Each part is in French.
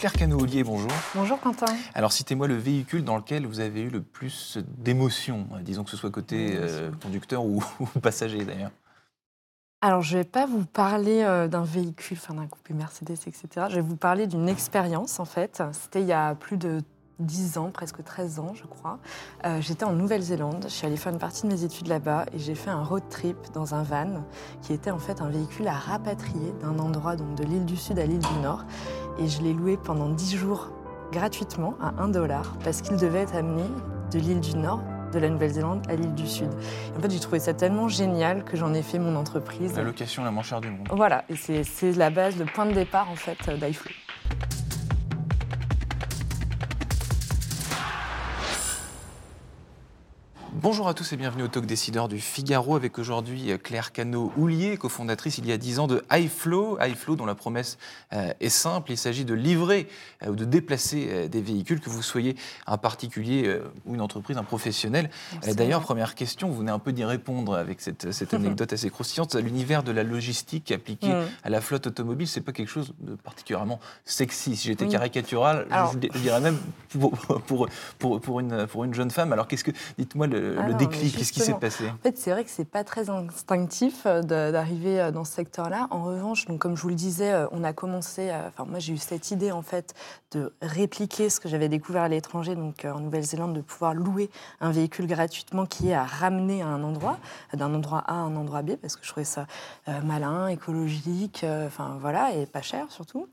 Claire Cano-Ollier, bonjour. Bonjour Quentin. Alors citez-moi le véhicule dans lequel vous avez eu le plus d'émotions, disons que ce soit côté euh, conducteur ou, passager d'ailleurs. Alors, je ne vais pas vous parler euh, d'un véhicule, enfin d'un coupé Mercedes, etc. Je vais vous parler d'une expérience, en fait. C'était il y a plus de 10 ans, presque 13 ans, je crois. Euh, j'étais en Nouvelle-Zélande. Je suis allée faire une partie de mes études là-bas et j'ai fait un road trip dans un van qui était en fait un véhicule à rapatrier d'un endroit, donc de l'île du Sud à l'île du Nord. Et je l'ai loué pendant 10 jours gratuitement à 1 dollar parce qu'il devait être amené de l'île du Nord de la Nouvelle-Zélande à l'île du Sud. en fait, j'ai trouvé ça tellement génial que j'en ai fait mon entreprise. La location la moins chère du monde. Voilà, et c'est la base, le point de départ en fait d'iFlow. Bonjour à tous et bienvenue au Talk Décideur du Figaro avec aujourd'hui euh, Claire Cano-Houlier, cofondatrice il y a 10 ans de iFlow. iFlow dont la promesse euh, est simple, il s'agit de livrer euh, ou de déplacer des véhicules, que vous soyez un particulier ou une entreprise, un professionnel. D'ailleurs, première question, vous venez un peu d'y répondre avec cette, cette anecdote assez croustillante. L'univers de la logistique appliquée mm. à la flotte automobile, c'est pas quelque chose de particulièrement sexy. Si j'étais caricatural, je, dirais même pour, pour, pour, pour, une, pour une jeune femme. Alors qu'est-ce que, dites-moi, le, le, déclic Qu'est-ce qui s'est passé En fait, c'est vrai que c'est pas très instinctif euh, d'arriver euh, dans ce secteur-là. En revanche, donc, comme je vous le disais, euh, on a commencé. Enfin, moi, j'ai eu cette idée en fait de répliquer ce que j'avais découvert à l'étranger, donc en Nouvelle-Zélande, de pouvoir louer un véhicule gratuitement qui est à ramener à un endroit, d'un endroit A à un endroit B, parce que je trouvais ça malin, écologique, enfin voilà, et pas cher surtout.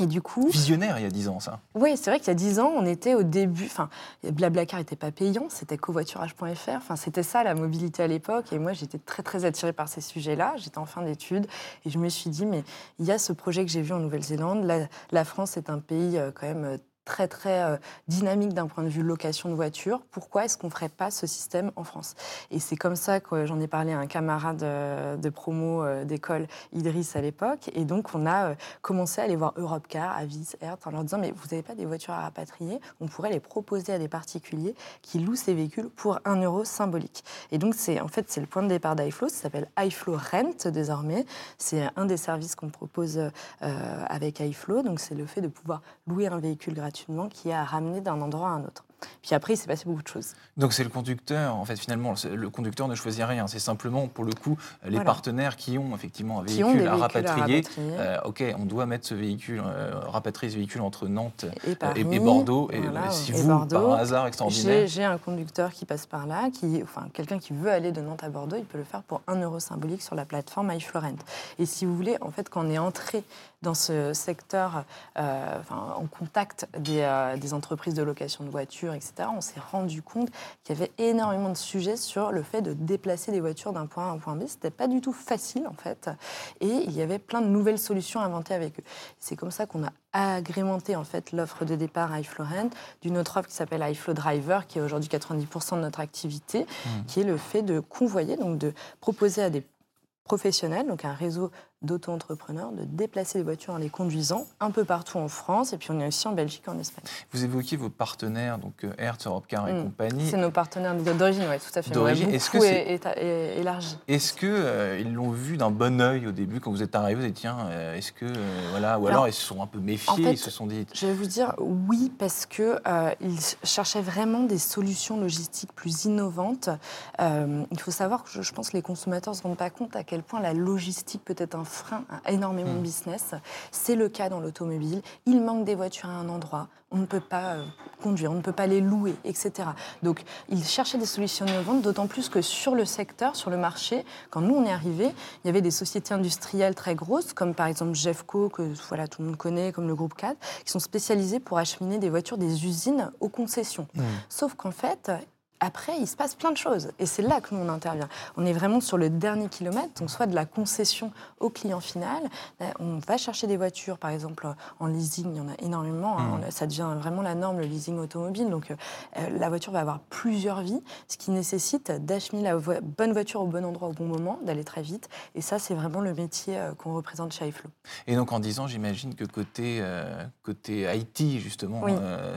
Et du coup. Visionnaire il y a 10 ans, ça. Oui, c'est vrai qu'il y a 10 ans, on était au début. Enfin, Blablacar n'était pas payant, c'était covoiturage.fr. Enfin, c'était ça la mobilité à l'époque. Et moi, j'étais très, très attirée par ces sujets-là. J'étais en fin d'études. Et je me suis dit, mais il y a ce projet que j'ai vu en Nouvelle-Zélande. La, la, France est un pays euh, quand même très très euh, dynamique d'un point de vue location de voiture. Pourquoi est-ce qu'on ne ferait pas ce système en France? Et c'est comme ça que j'en ai parlé à un camarade euh, de promo euh, d'école, Idriss à l'époque. Et donc on a commencé à aller voir Europcar, Avis, Hertz en leur disant mais vous n'avez pas des voitures à rapatrier? On pourrait les proposer à des particuliers qui louent ces véhicules pour un euro symbolique. Et donc c'est en fait c'est le point de départ d'iFlow. Ça s'appelle iFlow Rent désormais. C'est un des services qu'on propose avec iFlow. Donc c'est le fait de pouvoir louer un véhicule gratuit qui a ramené d'un endroit à un autre. Puis après, il s'est passé beaucoup de choses. Donc c'est le conducteur, en fait, finalement, le conducteur ne choisit rien. C'est simplement, pour le coup, les partenaires qui ont effectivement un véhicule, à, rapatrier. Euh, ok, on doit mettre ce véhicule, euh, rapatrier ce véhicule entre Nantes et, euh, Bordeaux. Et si vous, par un hasard extraordinaire... J'ai un conducteur qui passe par là, qui, enfin, quelqu'un qui veut aller de Nantes à Bordeaux, il peut le faire pour 1 euro symbolique sur la plateforme iFlorent. Et si vous voulez, en fait, quand on est entré dans ce secteur, enfin, en contact des, des entreprises de location de voitures, etc., on s'est rendu compte qu'il y avait énormément de sujets sur le fait de déplacer des voitures d'un point A à un point B. C'était pas du tout facile, en fait. Et il y avait plein de nouvelles solutions inventées avec eux. C'est comme ça qu'on a agrémenté en fait l'offre de départ iFlorent d'une autre offre qui s'appelle iFlow Driver, qui est aujourd'hui 90% de notre activité, mmh. qui est le fait de convoyer, donc de proposer à des professionnels, donc un réseau d'auto-entrepreneurs de déplacer les voitures en les conduisant un peu partout en France et puis on est aussi en Belgique et en Espagne. Vous évoquiez vos partenaires, donc euh, Hertz, Europcar et mm. compagnie. C'est nos partenaires d'origine, oui, tout à fait. D'origine, est-ce que c'est élargi Est-ce qu'ils euh, l'ont vu d'un bon oeil au début quand vous êtes arrivé Vous avez dit tiens, euh, est-ce que voilà, ou alors, ils se sont un peu méfiés, ils se sont dit. Je vais vous dire oui parce que ils cherchaient vraiment des solutions logistiques plus innovantes. il faut savoir que je, je pense que les consommateurs ne se rendent pas compte à quel point la logistique peut être un frein à énormément de hmm. business. C'est le cas dans l'automobile. Il manque des voitures à un endroit. On ne peut pas euh, conduire, on ne peut pas les louer, etc. Donc, ils cherchaient des solutions innovantes, d'autant plus que sur le secteur, sur le marché, quand nous on est arrivés, il y avait des sociétés industrielles très grosses, comme par exemple Jeffco, que voilà, tout le monde connaît, comme le groupe 4, qui sont spécialisées pour acheminer des voitures des usines aux concessions. Hmm. Sauf qu'en fait, après, il se passe plein de choses. Et c'est là que nous, on intervient. On est vraiment sur le dernier kilomètre, donc soit de la concession au client final. On va chercher des voitures, par exemple, en leasing, il y en a énormément. Hein. Mmh. Ça devient vraiment la norme, le leasing automobile. Donc, euh, la voiture va avoir plusieurs vies, ce qui nécessite d'acheminer la bonne voiture au bon endroit au bon moment, d'aller très vite. Et ça, c'est vraiment le métier euh, qu'on représente chez iFlow. Et donc, en disant, j'imagine que côté, euh, côté IT, justement,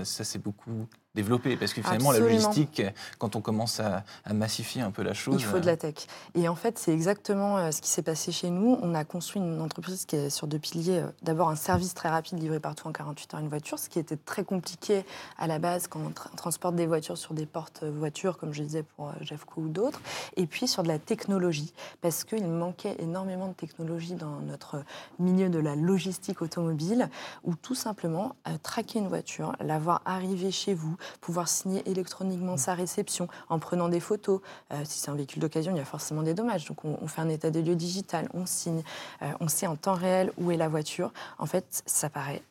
ça, c'est beaucoup développer Parce que finalement, la logistique, quand on commence à, massifier un peu la chose. Il faut de la tech. Et en fait, c'est exactement ce qui s'est passé chez nous. On a construit une entreprise qui est sur deux piliers. D'abord, un service très rapide livré partout en 48 heures une voiture, ce qui était très compliqué à la base quand on transporte des voitures sur des portes voitures, comme je disais pour Jeffco ou d'autres. Et puis sur de la technologie, parce qu'il manquait énormément de technologie dans notre milieu de la logistique automobile, où tout simplement traquer une voiture, la voir arriver chez vous, pouvoir signer électroniquement sa réception en prenant des photos. Euh, si c'est un véhicule d'occasion, il y a forcément des dommages. Donc on, fait un état des lieux digital, on signe, euh, on sait en temps réel où est la voiture. En fait, ça paraît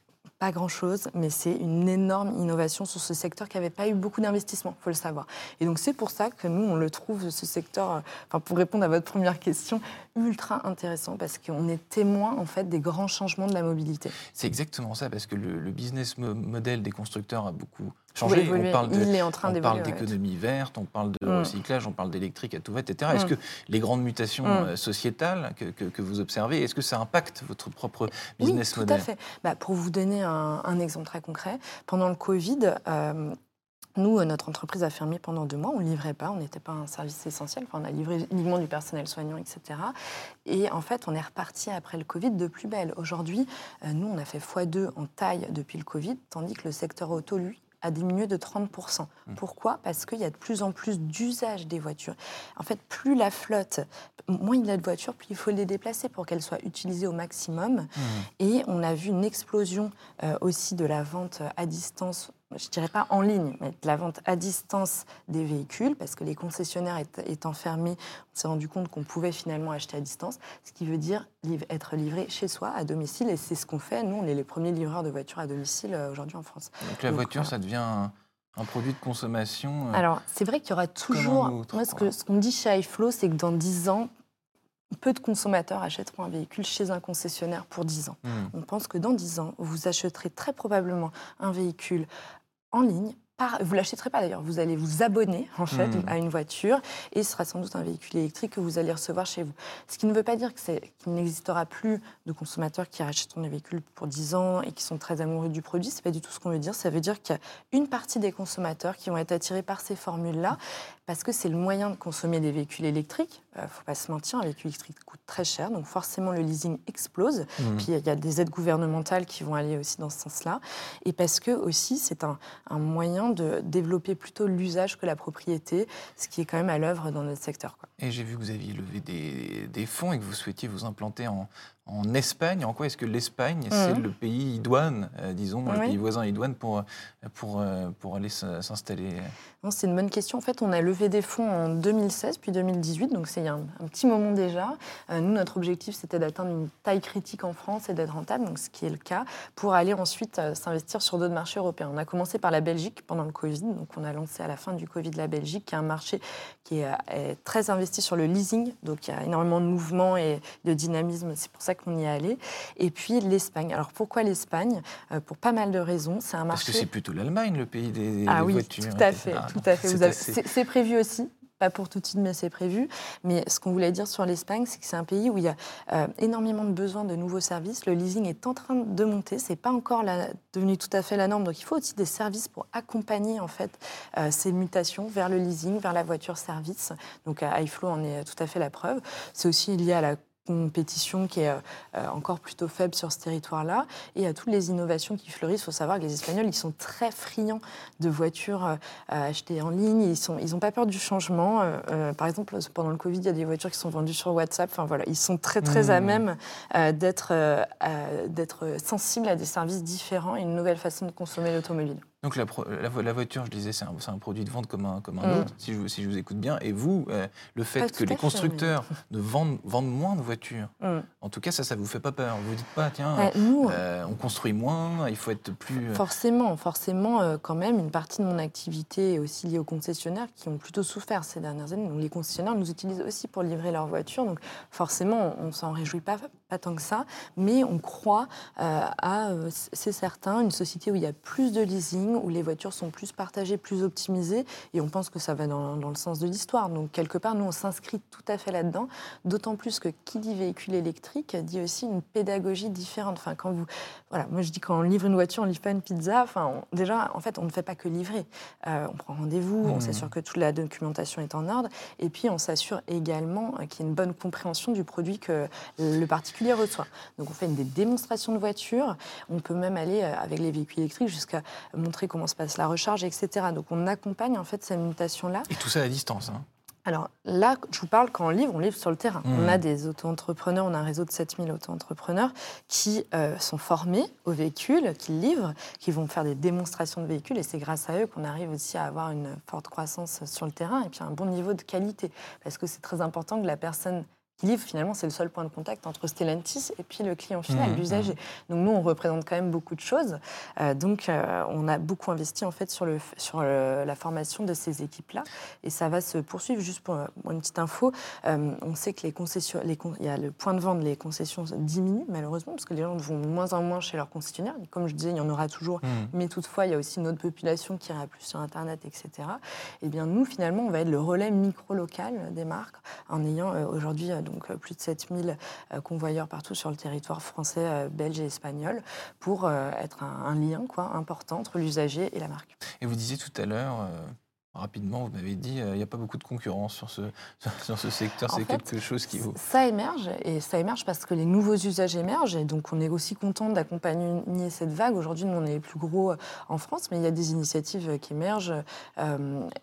pas grand-chose, mais c'est une énorme innovation sur ce secteur qui n'avait pas eu beaucoup d'investissement, il faut le savoir. Et donc c'est pour ça que nous, on le trouve, ce secteur, euh, enfin, pour répondre à votre première question, ultra intéressant parce qu'on est témoin en fait des grands changements de la mobilité. C'est exactement ça, parce que le, business model des constructeurs a beaucoup changé. on parle Il est en train d'économie verte, on parle de mm. recyclage, on parle d'électrique à tout va, etc. Est-ce mm. que les grandes mutations mm. euh, sociétales que, vous observez, est-ce que ça impacte votre propre business oui, model Tout à fait. Bah, pour vous donner un, exemple très concret, pendant le Covid, euh, nous, euh, notre entreprise a fermé pendant deux mois. On ne livrait pas, on n'était pas un service essentiel. Enfin, on a livré uniquement du personnel soignant, etc. Et en fait, on est reparti après le Covid de plus belle. Aujourd'hui, nous, on a fait x2 en taille depuis le Covid, tandis que le secteur auto, lui, a diminué de 30%. Mmh. Pourquoi? Parce qu'il y a de plus en plus d'usage des voitures. En fait, plus la flotte, moins il y a de voitures, plus il faut les déplacer pour qu'elles soient utilisées au maximum. Mmh. Et on a vu une explosion euh, aussi de la vente à distance je dirais pas en ligne, mais de la vente à distance des véhicules, parce que les concessionnaires étant fermés, on s'est rendu compte qu'on pouvait finalement acheter à distance, ce qui veut dire être livré chez soi, à domicile, et c'est ce qu'on fait. Nous, on est les premiers livreurs de voitures à domicile euh, aujourd'hui en France. Donc la voiture, ça devient un, produit de consommation euh, Alors, c'est vrai qu'il y aura toujours... moi, ce qu'on ce qu'on dit chez iFlow, c'est que dans 10 ans, peu de consommateurs achèteront un véhicule chez un concessionnaire pour 10 ans. Hmm. On pense que dans 10 ans, vous achèterez très probablement un véhicule en ligne vous l'achèterez pas d'ailleurs, vous allez vous abonner en fait hmm. à une voiture et ce sera sans doute un véhicule électrique que vous allez recevoir chez vous. Ce qui ne veut pas dire qu'il n'existera plus de consommateurs qui achèteront des véhicules pour 10 ans et qui sont très amoureux du produit. C'est pas du tout ce qu'on veut dire. Ça veut dire qu'il y a une partie des consommateurs qui vont être attirés par ces formules-là parce que c'est le moyen de consommer des véhicules électriques. Il euh, ne faut pas se mentir, un véhicule électrique coûte très cher, donc forcément le leasing explose. Hmm. Puis il y a des aides gouvernementales qui vont aller aussi dans ce sens-là. Et parce que aussi c'est un, un moyen de développer plutôt l'usage que la propriété, ce qui est quand même à l'œuvre dans notre secteur. Et j'ai vu que vous aviez levé des, fonds et que vous souhaitiez vous implanter en, Espagne. En quoi est-ce que l'Espagne, c'est mhm. le pays idoine, euh, disons, le pays voisin idoine pour, pour, euh, pour aller s'installer? C'est une bonne question. En fait, on a levé des fonds en 2016 puis 2018, donc c'est il y a un, petit moment déjà. Euh, nous, notre objectif, c'était d'atteindre une taille critique en France et d'être rentable, donc ce qui est le cas, pour aller ensuite s'investir sur d'autres marchés européens. On a commencé par la Belgique pendant le Covid, donc on a lancé à la fin du Covid la Belgique, qui est un marché qui est, est très investi sur le leasing, donc il y a énormément de mouvements et de dynamisme, c'est pour ça qu'on y est allé. Et puis l'Espagne. Alors pourquoi l'Espagne? Euh, Pour pas mal de raisons. C'est un marché. Parce que c'est plutôt l'Allemagne, le pays des, ah, oui, voitures. Tout à fait, tout à fait. C'est prévu aussi pas pour tout de suite, mais c'est prévu. Mais ce qu'on voulait dire sur l'Espagne, c'est que c'est un pays où il y a euh, énormément de besoins de nouveaux services. Le leasing est en train de monter. C'est pas encore la, devenu tout à fait la norme. Donc il faut aussi des services pour accompagner en fait euh, ces mutations vers le leasing, vers la voiture service. Donc iFlow en est tout à fait la preuve. C'est aussi lié à la compétition qui est euh, euh, encore plutôt faible sur ce territoire-là et à toutes les innovations qui fleurissent. Il faut savoir que les Espagnols, ils sont très friands de voitures euh, achetées en ligne. Ils n'ont ils pas peur du changement. par exemple, pendant le Covid, il y a des voitures qui sont vendues sur WhatsApp. Enfin, voilà, ils sont très, très à mmh. même d'être sensibles à des services différents et une nouvelle façon de consommer l'automobile. Donc la, la, voiture, je disais, c'est un, un, produit de vente comme un, comme un mm. autre, si je, si je, vous écoute bien. Et vous, euh, le fait que les constructeurs ne vendent, vendent, moins de voitures, mm. en tout cas, ça, ça vous fait pas peur. Vous vous dites pas, tiens, euh, on construit moins, il faut être plus... Euh, forcément, forcément, quand même, une partie de mon activité est aussi liée aux concessionnaires qui ont plutôt souffert ces dernières années. Donc les concessionnaires nous utilisent aussi pour livrer leurs voitures. Donc forcément, on s'en réjouit pas, pas tant que ça, mais on croit à, c'est certain, une société où il y a plus de leasing, où les voitures sont plus partagées, plus optimisées, et on pense que ça va dans, dans le sens de l'histoire. Donc quelque part, nous, on s'inscrit tout à fait là-dedans, d'autant plus que qui dit véhicule électrique dit aussi une pédagogie différente. Enfin, quand vous, voilà, moi je dis quand on livre une voiture, on livre pas une pizza. Enfin, déjà, en fait, on ne fait pas que livrer. Euh, on prend rendez-vous, on mmh. s'assure que toute la documentation est en ordre, et puis on s'assure également qu'il y ait une bonne compréhension du produit que le particulier reçoit. Donc on fait des démonstrations de voitures. On peut même aller euh, avec les véhicules électriques jusqu'à montrer comment se passe la recharge, etc. Donc on accompagne en fait cette mutation-là. Et tout ça à distance. Hein. Alors là, je vous parle quand on livre, on livre sur le terrain. On a mmh. des auto-entrepreneurs, on a un réseau de 7000 auto-entrepreneurs qui euh, sont formés aux véhicules, qui livrent, qui vont faire des démonstrations de véhicules et c'est grâce à eux qu'on arrive aussi à avoir une forte croissance sur le terrain et puis un bon niveau de qualité. Parce que c'est très important que la personne livre, finalement, c'est le seul point de contact entre Stellantis et puis le client final, mmh, l'usager. Mmh. Donc nous, on représente quand même beaucoup de choses. Euh, donc euh, on a beaucoup investi en fait sur, le, sur la formation de ces équipes-là, et ça va se poursuivre. Juste pour, une petite info, euh, on sait que les concessions, les, il y a le point de vente, les concessions diminuent malheureusement parce que les gens vont de moins en moins chez leurs concessionnaires. Comme je disais, il y en aura toujours, mmh. mais toutefois, il y a aussi une autre population qui ira plus sur Internet, etc. Et eh bien nous, finalement, on va être le relais micro-local des marques en ayant aujourd'hui euh, plus de 7000 euh, convoyeurs partout sur le territoire français, euh, belge et espagnol, pour être un, lien quoi, important entre l'usager et la marque. Et vous disiez tout à l'heure, Rapidement, vous m'avez dit, il n'y a pas beaucoup de concurrence sur ce, sur ce secteur. C'est quelque chose qui vaut. Ça émerge, et ça émerge parce que les nouveaux usages émergent. Et donc, on est aussi content d'accompagner cette vague. Aujourd'hui, nous, on est les plus gros en France, mais il y a des initiatives qui émergent.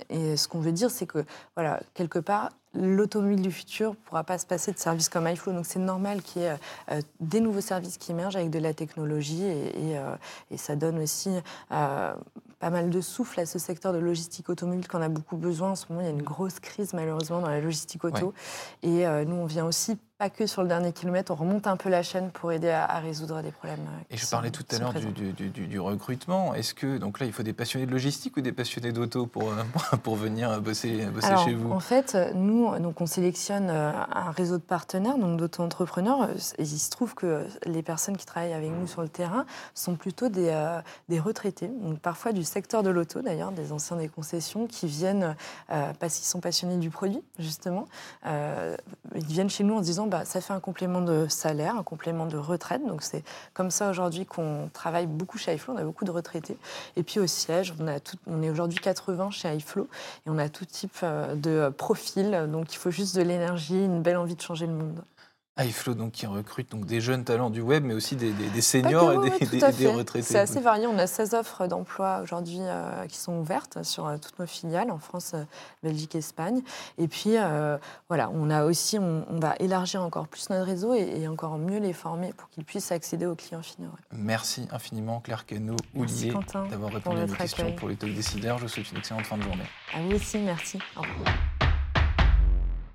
et ce qu'on veut dire, c'est que, voilà, quelque part, l'automobile du futur ne pourra pas se passer de services comme iFlow. Donc c'est normal qu'il y ait euh, des nouveaux services qui émergent avec de la technologie et, euh, ça donne aussi euh, pas mal de souffle à ce secteur de logistique automobile qu'on a beaucoup besoin. En ce moment, il y a une grosse crise malheureusement dans la logistique auto. Et nous, on vient aussi pas que sur le dernier kilomètre, on remonte un peu la chaîne pour aider à, résoudre des problèmes. Euh, et je parlais tout à l'heure du, recrutement. Est-ce que, donc là, il faut des passionnés de logistique ou des passionnés d'auto pour, euh, pour venir bosser, bosser chez vous? En fait, nous, donc on sélectionne euh, un réseau de partenaires, donc d'auto-entrepreneurs. il se trouve que les personnes qui travaillent avec nous sur le terrain sont plutôt des, des retraités, donc parfois du secteur de l'auto d'ailleurs, des anciens des concessions qui viennent parce qu'ils sont passionnés du produit, justement. ils viennent chez nous en se disant bah, ça fait un complément de salaire, un complément de retraite. Donc c'est comme ça aujourd'hui qu'on travaille beaucoup chez iFlow. On a beaucoup de retraités. Et puis au siège, on, on est aujourd'hui 80 chez iFlow et on a tout type euh, de profil. Donc il faut juste de l'énergie, une belle envie de changer le monde iFlow donc, qui recrute donc, des jeunes talents du web, mais aussi des, seniors et des, retraités. C'est assez varié. On a 16 offres d'emploi aujourd'hui euh, qui sont ouvertes sur euh, toutes nos filiales en France, euh, Belgique, Espagne. Et puis, voilà, on a aussi, on, va élargir encore plus notre réseau et, encore mieux les former pour qu'ils puissent accéder aux clients finaux. Merci infiniment, Claire Queneau, Oulier, d'avoir répondu à nos questions pour les talks décideurs. Je vous souhaite une excellente fin de journée. À vous aussi, merci. Au revoir.